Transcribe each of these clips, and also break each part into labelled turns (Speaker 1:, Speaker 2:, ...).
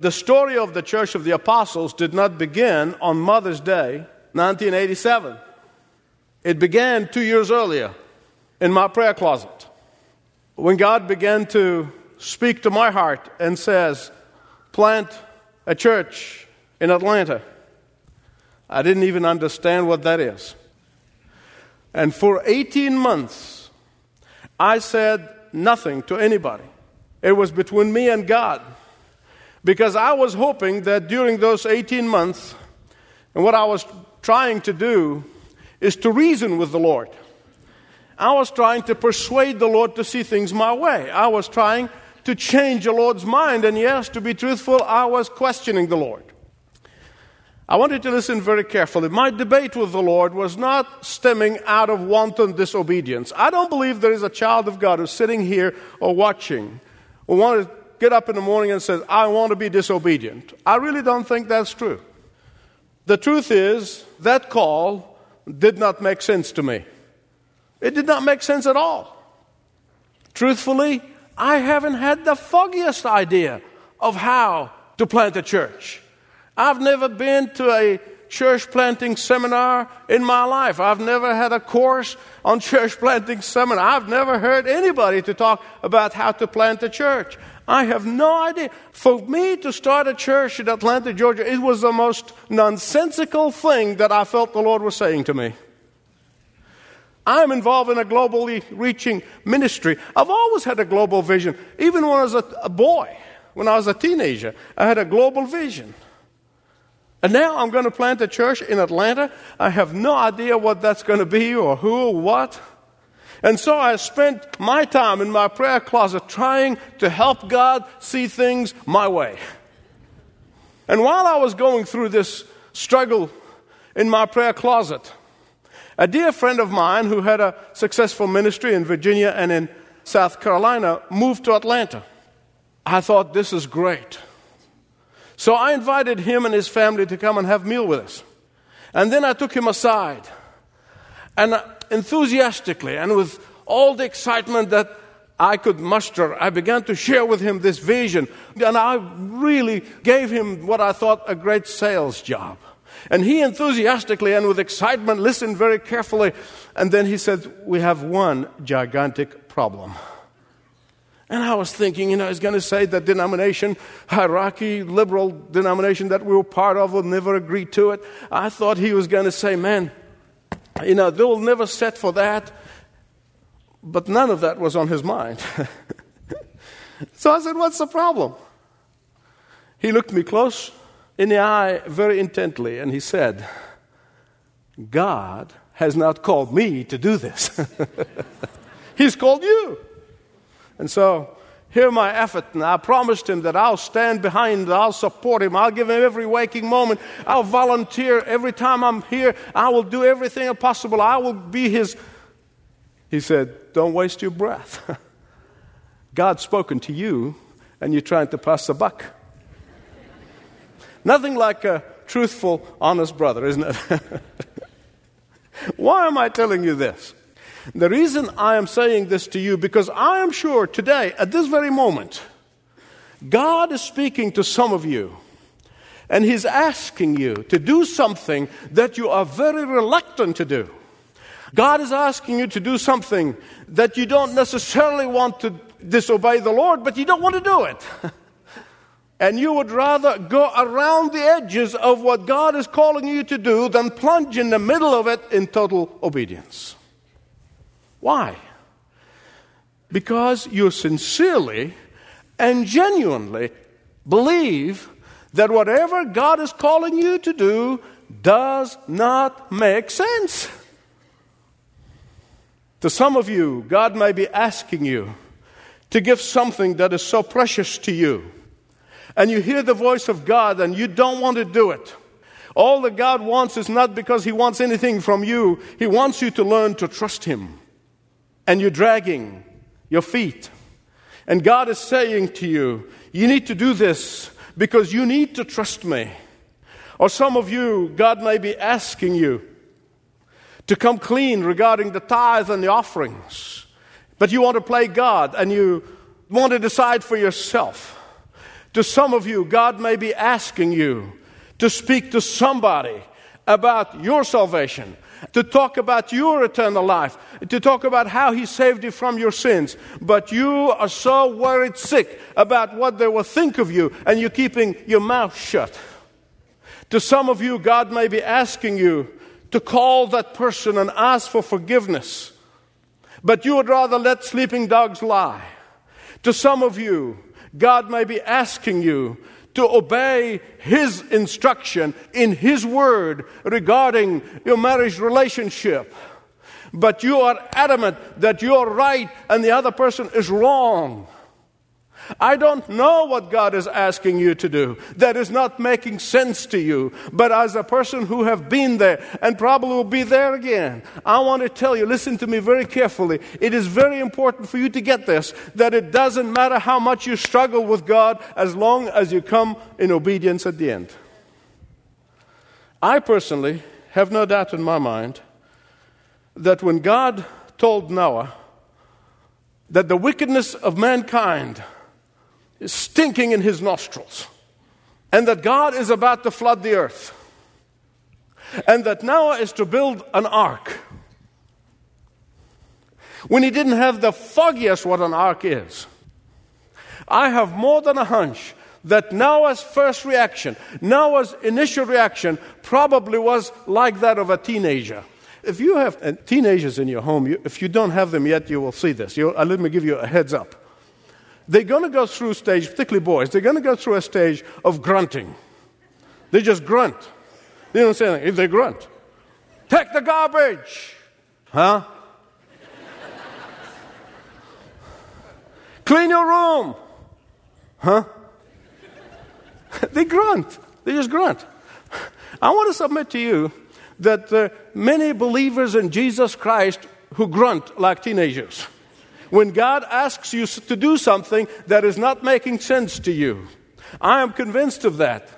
Speaker 1: The story of the Church of the Apostles did not begin on Mother's Day, 1987. It began two years earlier in my prayer closet when God began to speak to my heart and says, plant a church in Atlanta. I didn't even understand what that is. And for 18 months, I said nothing to anybody. It was between me and God. Because I was hoping that during those 18 months, and what I was trying to do is to reason with the Lord. I was trying to persuade the Lord to see things my way. I was trying to change the Lord's mind. And yes, to be truthful, I was questioning the Lord. I wanted to listen very carefully. My debate with the Lord was not stemming out of wanton disobedience. I don't believe there is a child of God who's sitting here or watching who want to get up in the morning and says, I want to be disobedient. I really don't think that's true. The truth is, that call did not make sense to me. It did not make sense at all. Truthfully, I haven't had the foggiest idea of how to plant a church. I've never been to a church planting seminar in my life. I've never had a course on church planting seminar. I've never heard anybody to talk about how to plant a church. I have no idea. For me to start a church in Atlanta, Georgia, it was the most nonsensical thing that I felt the Lord was saying to me. I'm involved in a globally reaching ministry. I've always had a global vision. Even when I was a, a boy, when I was a teenager, I had a global vision. And now I'm going to plant a church in Atlanta. I have no idea what that's going to be or who or what. And so I spent my time in my prayer closet trying to help God see things my way. And while I was going through this struggle in my prayer closet, a dear friend of mine who had a successful ministry in Virginia and in South Carolina moved to Atlanta. I thought, this is great. So I invited him and his family to come and have meal with us. And then I took him aside and uh, enthusiastically and with all the excitement that I could muster, I began to share with him this vision. And I really gave him what I thought a great sales job. And he enthusiastically and with excitement listened very carefully. And then he said, We have one gigantic problem. And I was thinking, you know, he's going to say that denomination, hierarchy, liberal denomination that we were part of will never agree to it. I thought he was going to say, man, you know, they will never set for that. But none of that was on his mind. so I said, what's the problem? He looked me close in the eye very intently, and he said, God has not called me to do this. He's called you. And so, hear my effort, and I promised him that I'll stand behind, I'll support him, I'll give him every waking moment, I'll volunteer every time I'm here, I will do everything possible, I will be his. He said, Don't waste your breath. God's spoken to you, and you're trying to pass the buck. Nothing like a truthful, honest brother, isn't it? Why am I telling you this? The reason I am saying this to you, because I am sure today, at this very moment, God is speaking to some of you, and He's asking you to do something that you are very reluctant to do. God is asking you to do something that you don't necessarily want to disobey the Lord, but you don't want to do it. and you would rather go around the edges of what God is calling you to do than plunge in the middle of it in total obedience. Why? Because you sincerely and genuinely believe that whatever God is calling you to do does not make sense. To some of you, God may be asking you to give something that is so precious to you and you hear the voice of God and you don't want to do it, all that God wants is not because He wants anything from you, He wants you to learn to trust Him. And you're dragging your feet. And God is saying to you, You need to do this because you need to trust me. Or some of you, God may be asking you to come clean regarding the tithe and the offerings. But you want to play God and you want to decide for yourself. To some of you, God may be asking you to speak to somebody about your salvation, to talk about your eternal life, to talk about how He saved you from your sins. But you are so worried sick about what they will think of you, and you're keeping your mouth shut. To some of you, God may be asking you to call that person and ask for forgiveness, but you would rather let sleeping dogs lie. To some of you, God may be asking you to obey His instruction in His Word regarding your marriage relationship. But you are adamant that you're right and the other person is wrong. I don't know what God is asking you to do. That is not making sense to you. But as a person who have been there and probably will be there again, I want to tell you, listen to me very carefully. It is very important for you to get this, that it doesn't matter how much you struggle with God as long as you come in obedience at the end. I personally have no doubt in my mind that when God told Noah that the wickedness of mankind is stinking in his nostrils, and that God is about to flood the earth, and that Noah is to build an ark. When he didn't have the foggiest what an ark is, I have more than a hunch that Noah's first reaction, Noah's initial reaction, probably was like that of a teenager. If you have teenagers in your home, you, if you don't have them yet, you will see this. You, uh, let me give you a heads up they're going to go through a stage, particularly boys, they're going to go through a stage of grunting. They just grunt. They don't say anything. They grunt. Take the garbage. Huh? Clean your room. Huh? they grunt. They just grunt. I want to submit to you that uh, many believers in Jesus Christ who grunt like teenagers when God asks you to do something that is not making sense to you. I am convinced of that.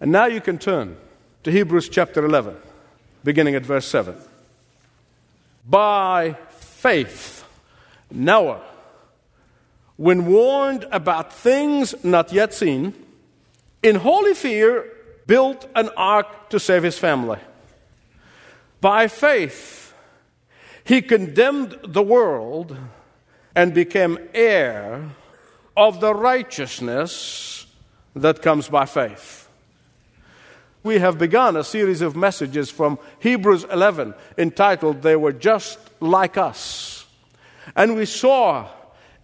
Speaker 1: And now you can turn to Hebrews chapter 11, beginning at verse 7. By faith, Noah, when warned about things not yet seen, in holy fear built an ark to save his family. By faith, he condemned the world and became heir of the righteousness that comes by faith. We have begun a series of messages from Hebrews 11 entitled They Were Just Like Us. And we saw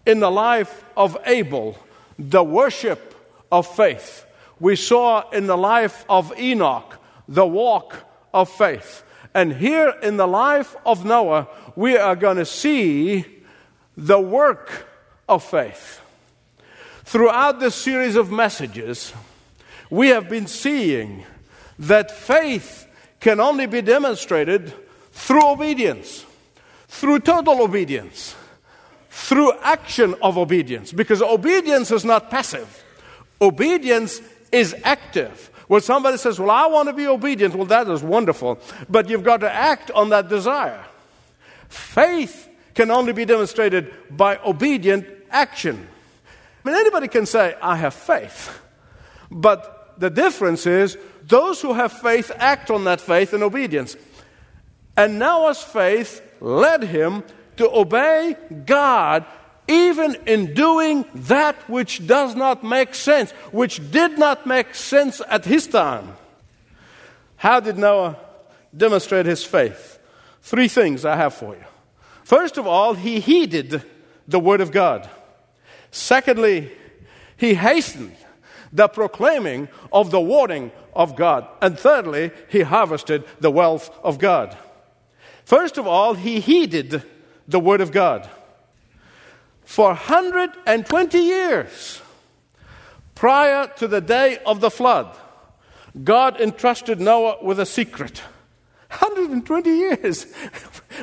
Speaker 1: in the life of Abel the worship of faith. We saw in the life of Enoch the walk of faith. And here in the life of Noah, we are going to see the work of faith. Throughout this series of messages, we have been seeing that faith can only be demonstrated through obedience, through total obedience, through action of obedience, because obedience is not passive, obedience is active. When somebody says, Well, I want to be obedient, well, that is wonderful. But you've got to act on that desire. Faith can only be demonstrated by obedient action. I mean, anybody can say, I have faith. But the difference is, those who have faith act on that faith in obedience. And Noah's faith led him to obey God even in doing that which does not make sense, which did not make sense at his time. How did Noah demonstrate his faith? Three things I have for you. First of all, he heeded the word of God. Secondly, he hastened the proclaiming of the warning of God. And thirdly, he harvested the wealth of God. First of all, he heeded the word of God for 120 years prior to the day of the flood, God entrusted Noah with a secret. 120 years.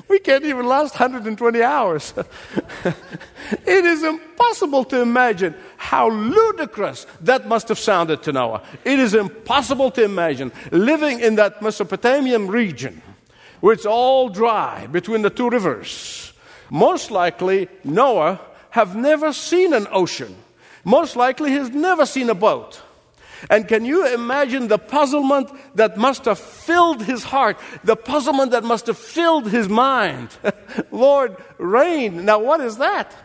Speaker 1: We can't even last 120 hours. it is impossible to imagine how ludicrous that must have sounded to Noah. It is impossible to imagine living in that Mesopotamian region where it's all dry between the two rivers. Most likely, Noah have never seen an ocean. Most likely, he's never seen a boat. And can you imagine the puzzlement that must have filled his heart, the puzzlement that must have filled his mind? Lord, rain. Now, what is that?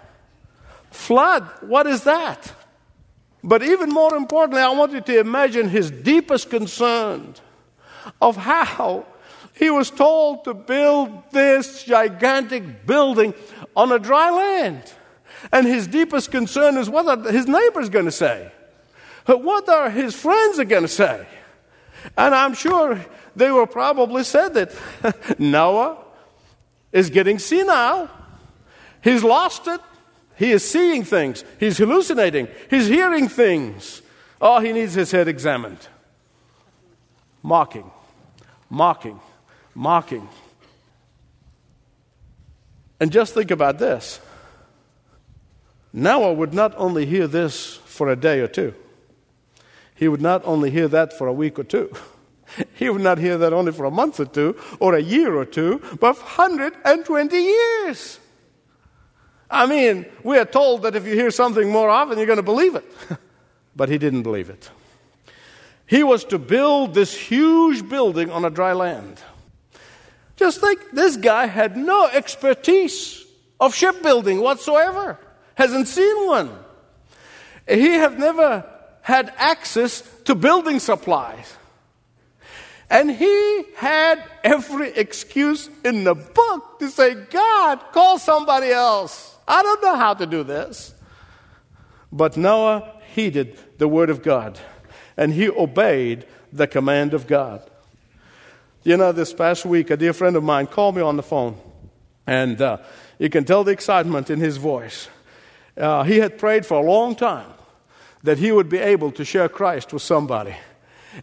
Speaker 1: Flood. What is that? But even more importantly, I want you to imagine his deepest concern of how he was told to build this gigantic building on a dry land. And his deepest concern is what are his neighbors going to say? What are his friends going to say? And I'm sure they will probably said that Noah is getting senile. He's lost it. He is seeing things. He's hallucinating. He's hearing things. Oh, he needs his head examined. Mocking, mocking, mocking. And just think about this Noah would not only hear this for a day or two, he would not only hear that for a week or two. He would not hear that only for a month or two, or a year or two, but 120 years. I mean, we are told that if you hear something more often, you're going to believe it. but he didn't believe it. He was to build this huge building on a dry land. Just think, this guy had no expertise of shipbuilding whatsoever, hasn't seen one. He had never had access to building supplies. And he had every excuse in the book to say, God, call somebody else. I don't know how to do this. But Noah heeded the word of God and he obeyed the command of God. You know, this past week, a dear friend of mine called me on the phone, and uh, you can tell the excitement in his voice. Uh, he had prayed for a long time that he would be able to share Christ with somebody.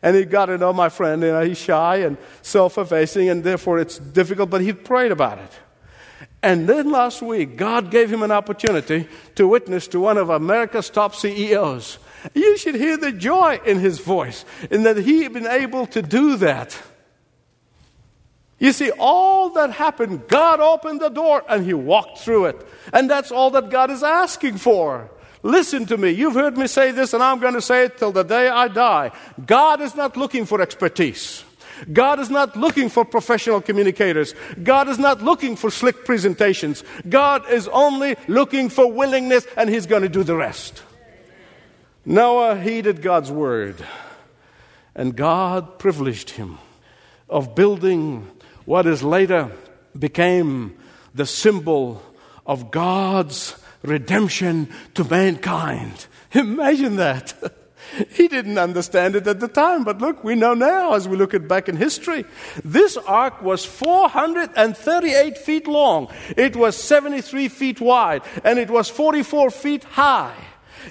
Speaker 1: And he got to know my friend, you know, he's shy and self effacing, and therefore it's difficult, but he prayed about it. And then last week, God gave him an opportunity to witness to one of America's top CEOs. You should hear the joy in his voice in that he had been able to do that. You see, all that happened, God opened the door and he walked through it. And that's all that God is asking for. Listen to me. You've heard me say this, and I'm going to say it till the day I die. God is not looking for expertise. God is not looking for professional communicators. God is not looking for slick presentations. God is only looking for willingness, and He's going to do the rest. Noah heeded God's word, and God privileged him of building what is later became the symbol of God's redemption to mankind. Imagine that. He didn't understand it at the time, but look, we know now as we look at back in history. This ark was 438 feet long, it was 73 feet wide, and it was 44 feet high.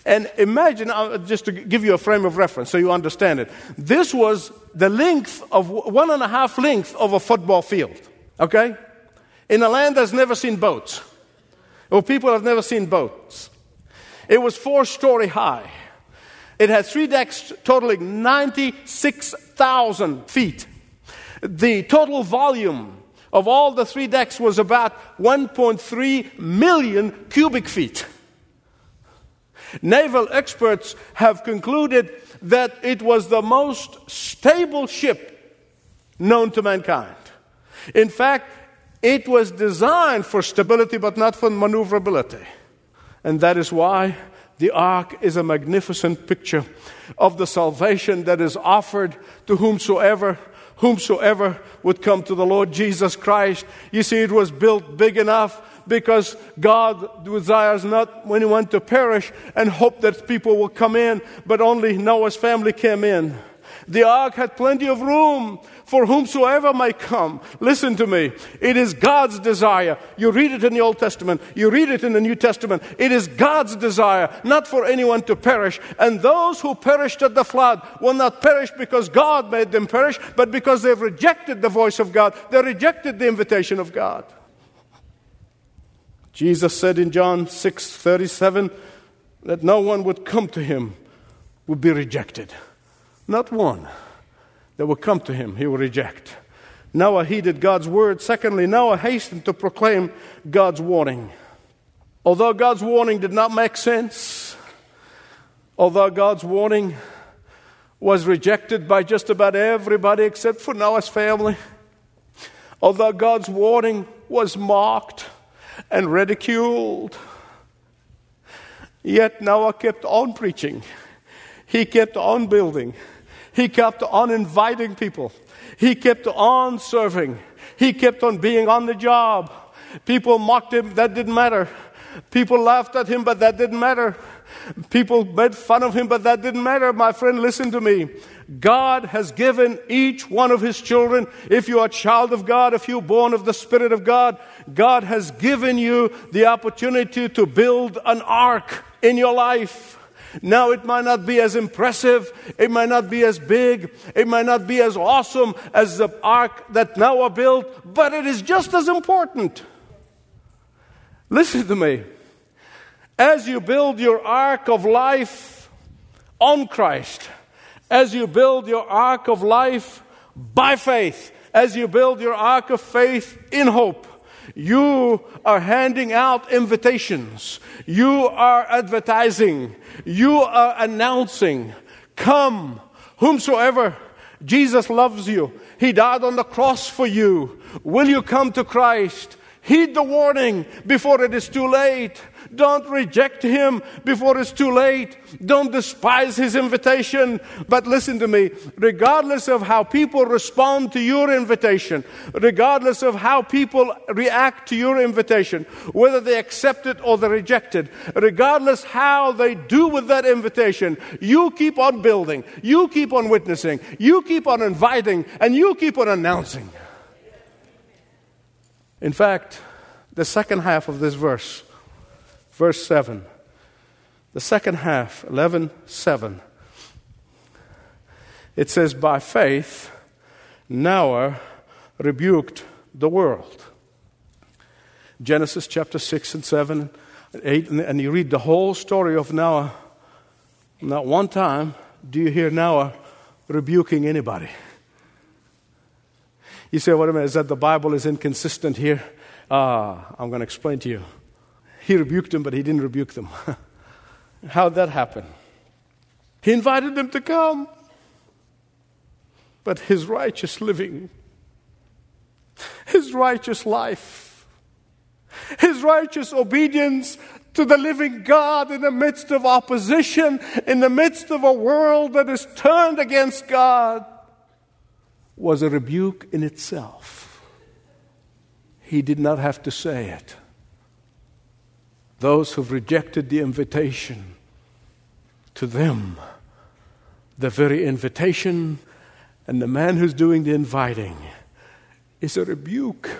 Speaker 1: And imagine, uh, just to give you a frame of reference so you understand it, this was the length of one and a half length of a football field, okay? In a land that's never seen boats, or people have never seen boats. It was four story high. It had three decks totaling 96,000 feet. The total volume of all the three decks was about 1.3 million cubic feet. Naval experts have concluded that it was the most stable ship known to mankind. In fact, it was designed for stability but not for maneuverability. And that is why the ark is a magnificent picture of the salvation that is offered to whomsoever whomsoever would come to the Lord Jesus Christ. You see, it was built big enough because God desires not anyone to perish and hope that people will come in, but only Noah's family came in. The ark had plenty of room for whomsoever may come. Listen to me. It is God's desire. You read it in the Old Testament, you read it in the New Testament. It is God's desire not for anyone to perish. And those who perished at the flood will not perish because God made them perish, but because they've rejected the voice of God. They rejected the invitation of God. Jesus said in John 6 37 that no one would come to him would be rejected. Not one that would come to him, he would reject. Noah heeded God's word. Secondly, Noah hastened to proclaim God's warning. Although God's warning did not make sense, Although God's warning was rejected by just about everybody except for Noah's family, although God's warning was mocked and ridiculed, yet Noah kept on preaching. He kept on building. He kept on inviting people. He kept on serving. He kept on being on the job. People mocked him, that didn't matter. People laughed at him, but that didn't matter. People made fun of him, but that didn't matter. My friend, listen to me. God has given each one of his children, if you are a child of God, if you're born of the Spirit of God, God has given you the opportunity to build an ark in your life. Now, it might not be as impressive, it might not be as big, it might not be as awesome as the ark that Noah built, but it is just as important. Listen to me. As you build your ark of life on Christ, as you build your ark of life by faith, as you build your ark of faith in hope, you are handing out invitations. You are advertising. You are announcing. Come, whomsoever. Jesus loves you. He died on the cross for you. Will you come to Christ? Heed the warning before it is too late. Don't reject him before it's too late. Don't despise his invitation. But listen to me, regardless of how people respond to your invitation, regardless of how people react to your invitation, whether they accept it or they reject it, regardless how they do with that invitation, you keep on building, you keep on witnessing, you keep on inviting, and you keep on announcing. In fact, the second half of this verse verse 7. The second half, 11 7. It says, By faith, Noah rebuked the world. Genesis chapter 6 and 7 and 8, and you read the whole story of Noah. Not one time do you hear Noah rebuking anybody. You say, wait a minute, is that the Bible is inconsistent here? Ah, I'm going to explain to you. He rebuked them, but he didn't rebuke them. How'd that happen? He invited them to come, but his righteous living, his righteous life, his righteous obedience to the living God in the midst of opposition, in the midst of a world that is turned against God, was a rebuke in itself. He did not have to say it those who've rejected the invitation, to them, the very invitation and the man who's doing the inviting is a rebuke.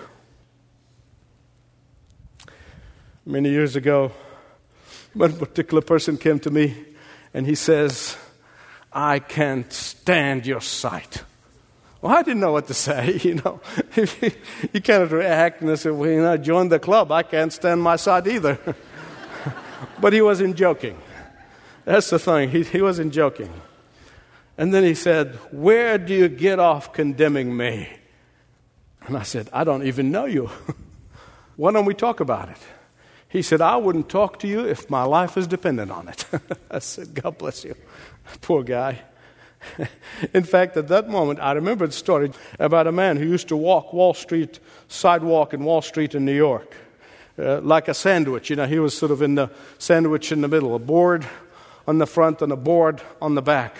Speaker 1: Many years ago, one particular person came to me and he says, I can't stand your sight. Well, I didn't know what to say, you know. you cannot react and say, well, you know, join the club. I can't stand my side either. but he wasn't joking. That's the thing, he, he wasn't joking. And then he said, Where do you get off condemning me? And I said, I don't even know you. Why don't we talk about it? He said, I wouldn't talk to you if my life was dependent on it. I said, God bless you. Poor guy. In fact, at that moment, I remember the story about a man who used to walk Wall Street, sidewalk in Wall Street in New York uh, like a sandwich. You know, he was sort of in the sandwich in the middle, a board on the front and a board on the back.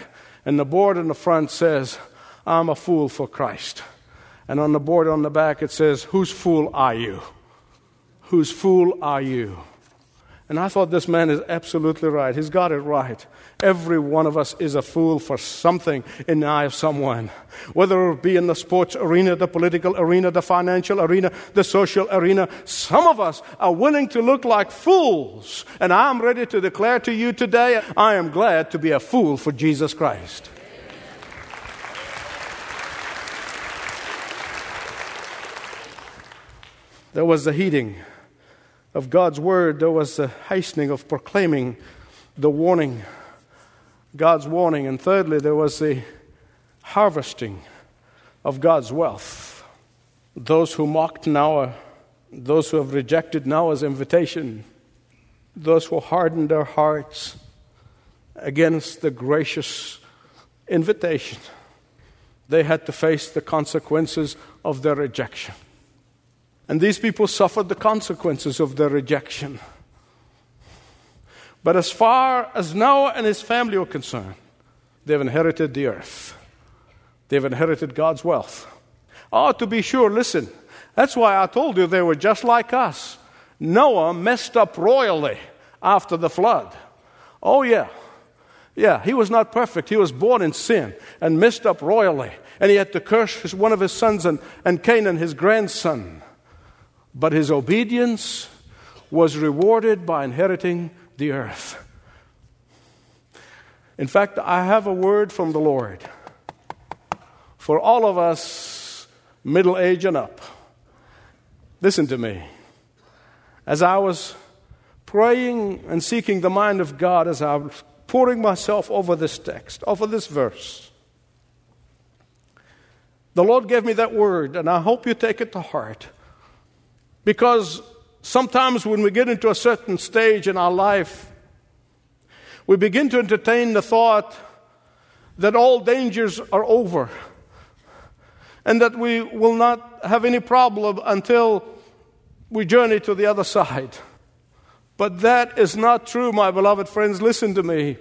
Speaker 1: And the board on the front says, I'm a fool for Christ. And on the board on the back it says, Whose fool are you? Whose fool are you? And I thought this man is absolutely right. He's got it right. Every one of us is a fool for something in the eye of someone. Whether it be in the sports arena, the political arena, the financial arena, the social arena, some of us are willing to look like fools. And I'm ready to declare to you today, I am glad to be a fool for Jesus Christ. There was the heeding of God's word, there was the hastening of proclaiming the warning God's warning. And thirdly, there was the harvesting of God's wealth. Those who mocked Noah, those who have rejected Noah's invitation, those who hardened their hearts, against the gracious invitation, they had to face the consequences of their rejection. And these people suffered the consequences of their rejection. But as far as Noah and his family were concerned, they've inherited the earth, they've inherited God's wealth. Oh, to be sure, listen, that's why I told you they were just like us. Noah messed up royally after the flood. Oh, yeah. Yeah, he was not perfect. He was born in sin and messed up royally. And he had to curse his, one of his sons and, and Canaan, his grandson. But his obedience was rewarded by inheriting the earth. In fact, I have a word from the Lord for all of us middle age and up. Listen to me. As I was praying and seeking the mind of God, as I was pouring myself over this text, over this verse, the Lord gave me that word, and I hope you take it to heart. Because sometimes when we get into a certain stage in our life, we begin to entertain the thought that all dangers are over and that we will not have any problem until we journey to the other side. But that is not true, my beloved friends. Listen to me.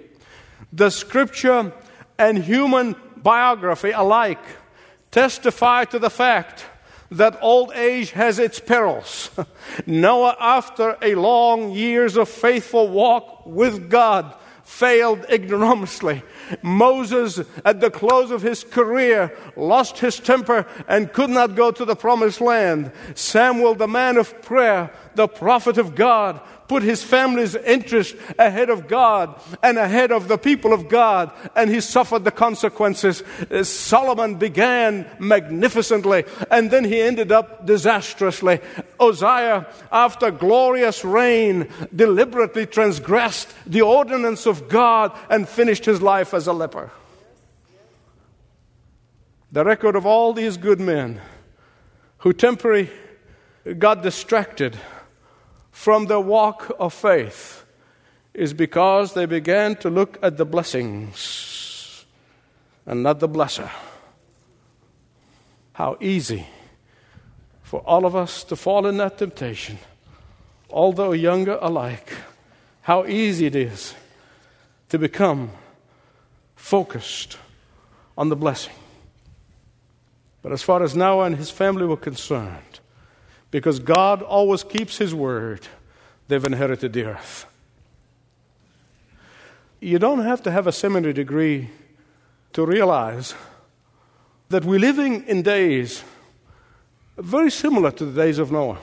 Speaker 1: The scripture and human biography alike testify to the fact that old age has its perils. Noah, after a long years of faithful walk with God, failed ignominiously. Moses, at the close of his career, lost his temper and could not go to the promised land. Samuel, the man of prayer, the prophet of God, put his family's interest ahead of God and ahead of the people of God, and he suffered the consequences. Uh, Solomon began magnificently, and then he ended up disastrously. Uzziah, after glorious reign, deliberately transgressed the ordinance of God and finished his life as a leper. The record of all these good men who temporarily got distracted from their walk of faith is because they began to look at the blessings and not the blesser. How easy for all of us to fall in that temptation, although younger alike. How easy it is to become focused on the blessing. But as far as Noah and his family were concerned, because God always keeps His word, they've inherited the earth. You don't have to have a seminary degree to realize that we're living in days very similar to the days of Noah.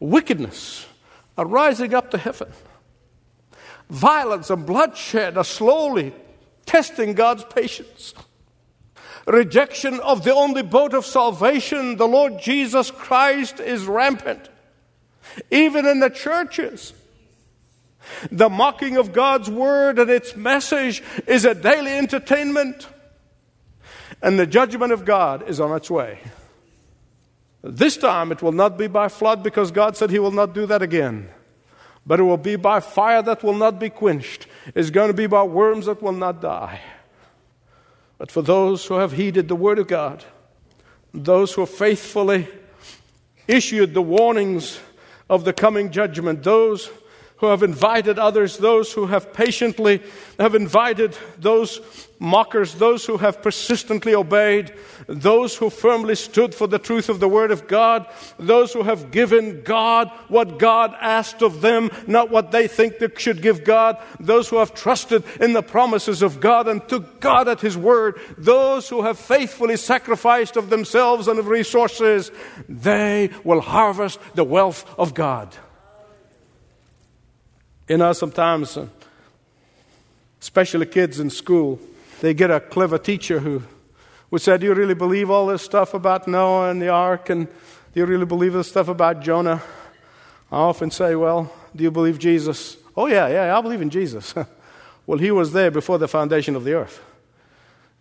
Speaker 1: Wickedness are rising up to heaven. Violence and bloodshed are slowly testing God's patience rejection of the only boat of salvation, the Lord Jesus Christ, is rampant. Even in the churches. The mocking of God's word and its message is a daily entertainment, and the judgment of God is on its way. This time it will not be by flood because God said He will not do that again. But it will be by fire that will not be quenched. It's going to be by worms that will not die. But for those who have heeded the Word of God, those who have faithfully issued the warnings of the coming judgment, those who have invited others, those who have patiently have invited those mockers, those who have persistently obeyed, those who firmly stood for the truth of the Word of God, those who have given God what God asked of them, not what they think they should give God, those who have trusted in the promises of God and took God at His Word, those who have faithfully sacrificed of themselves and of resources, they will harvest the wealth of God. You know, sometimes, uh, especially kids in school, they get a clever teacher who would say, Do you really believe all this stuff about Noah and the ark? And do you really believe this stuff about Jonah? I often say, Well, do you believe Jesus? Oh, yeah, yeah, I believe in Jesus. well, he was there before the foundation of the earth.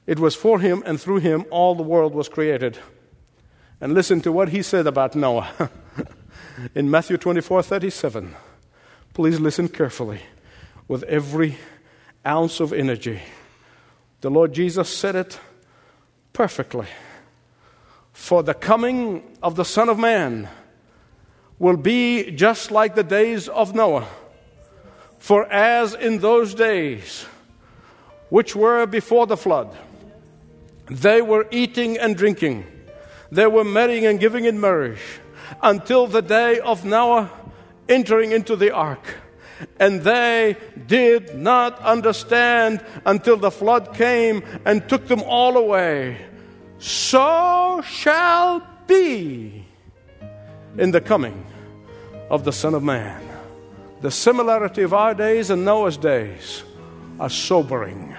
Speaker 1: It was for him and through him all the world was created. And listen to what he said about Noah in Matthew 24 37. Please listen carefully. With every ounce of energy. The Lord Jesus said it perfectly. For the coming of the Son of Man will be just like the days of Noah. For as in those days, which were before the flood, they were eating and drinking, they were marrying and giving in marriage, until the day of Noah entering into the ark. And they did not understand until the flood came and took them all away. So shall be in the coming of the Son of Man. The similarity of our days and Noah's days are sobering.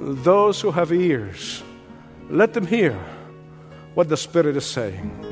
Speaker 1: Those who have ears, let them hear what the Spirit is saying.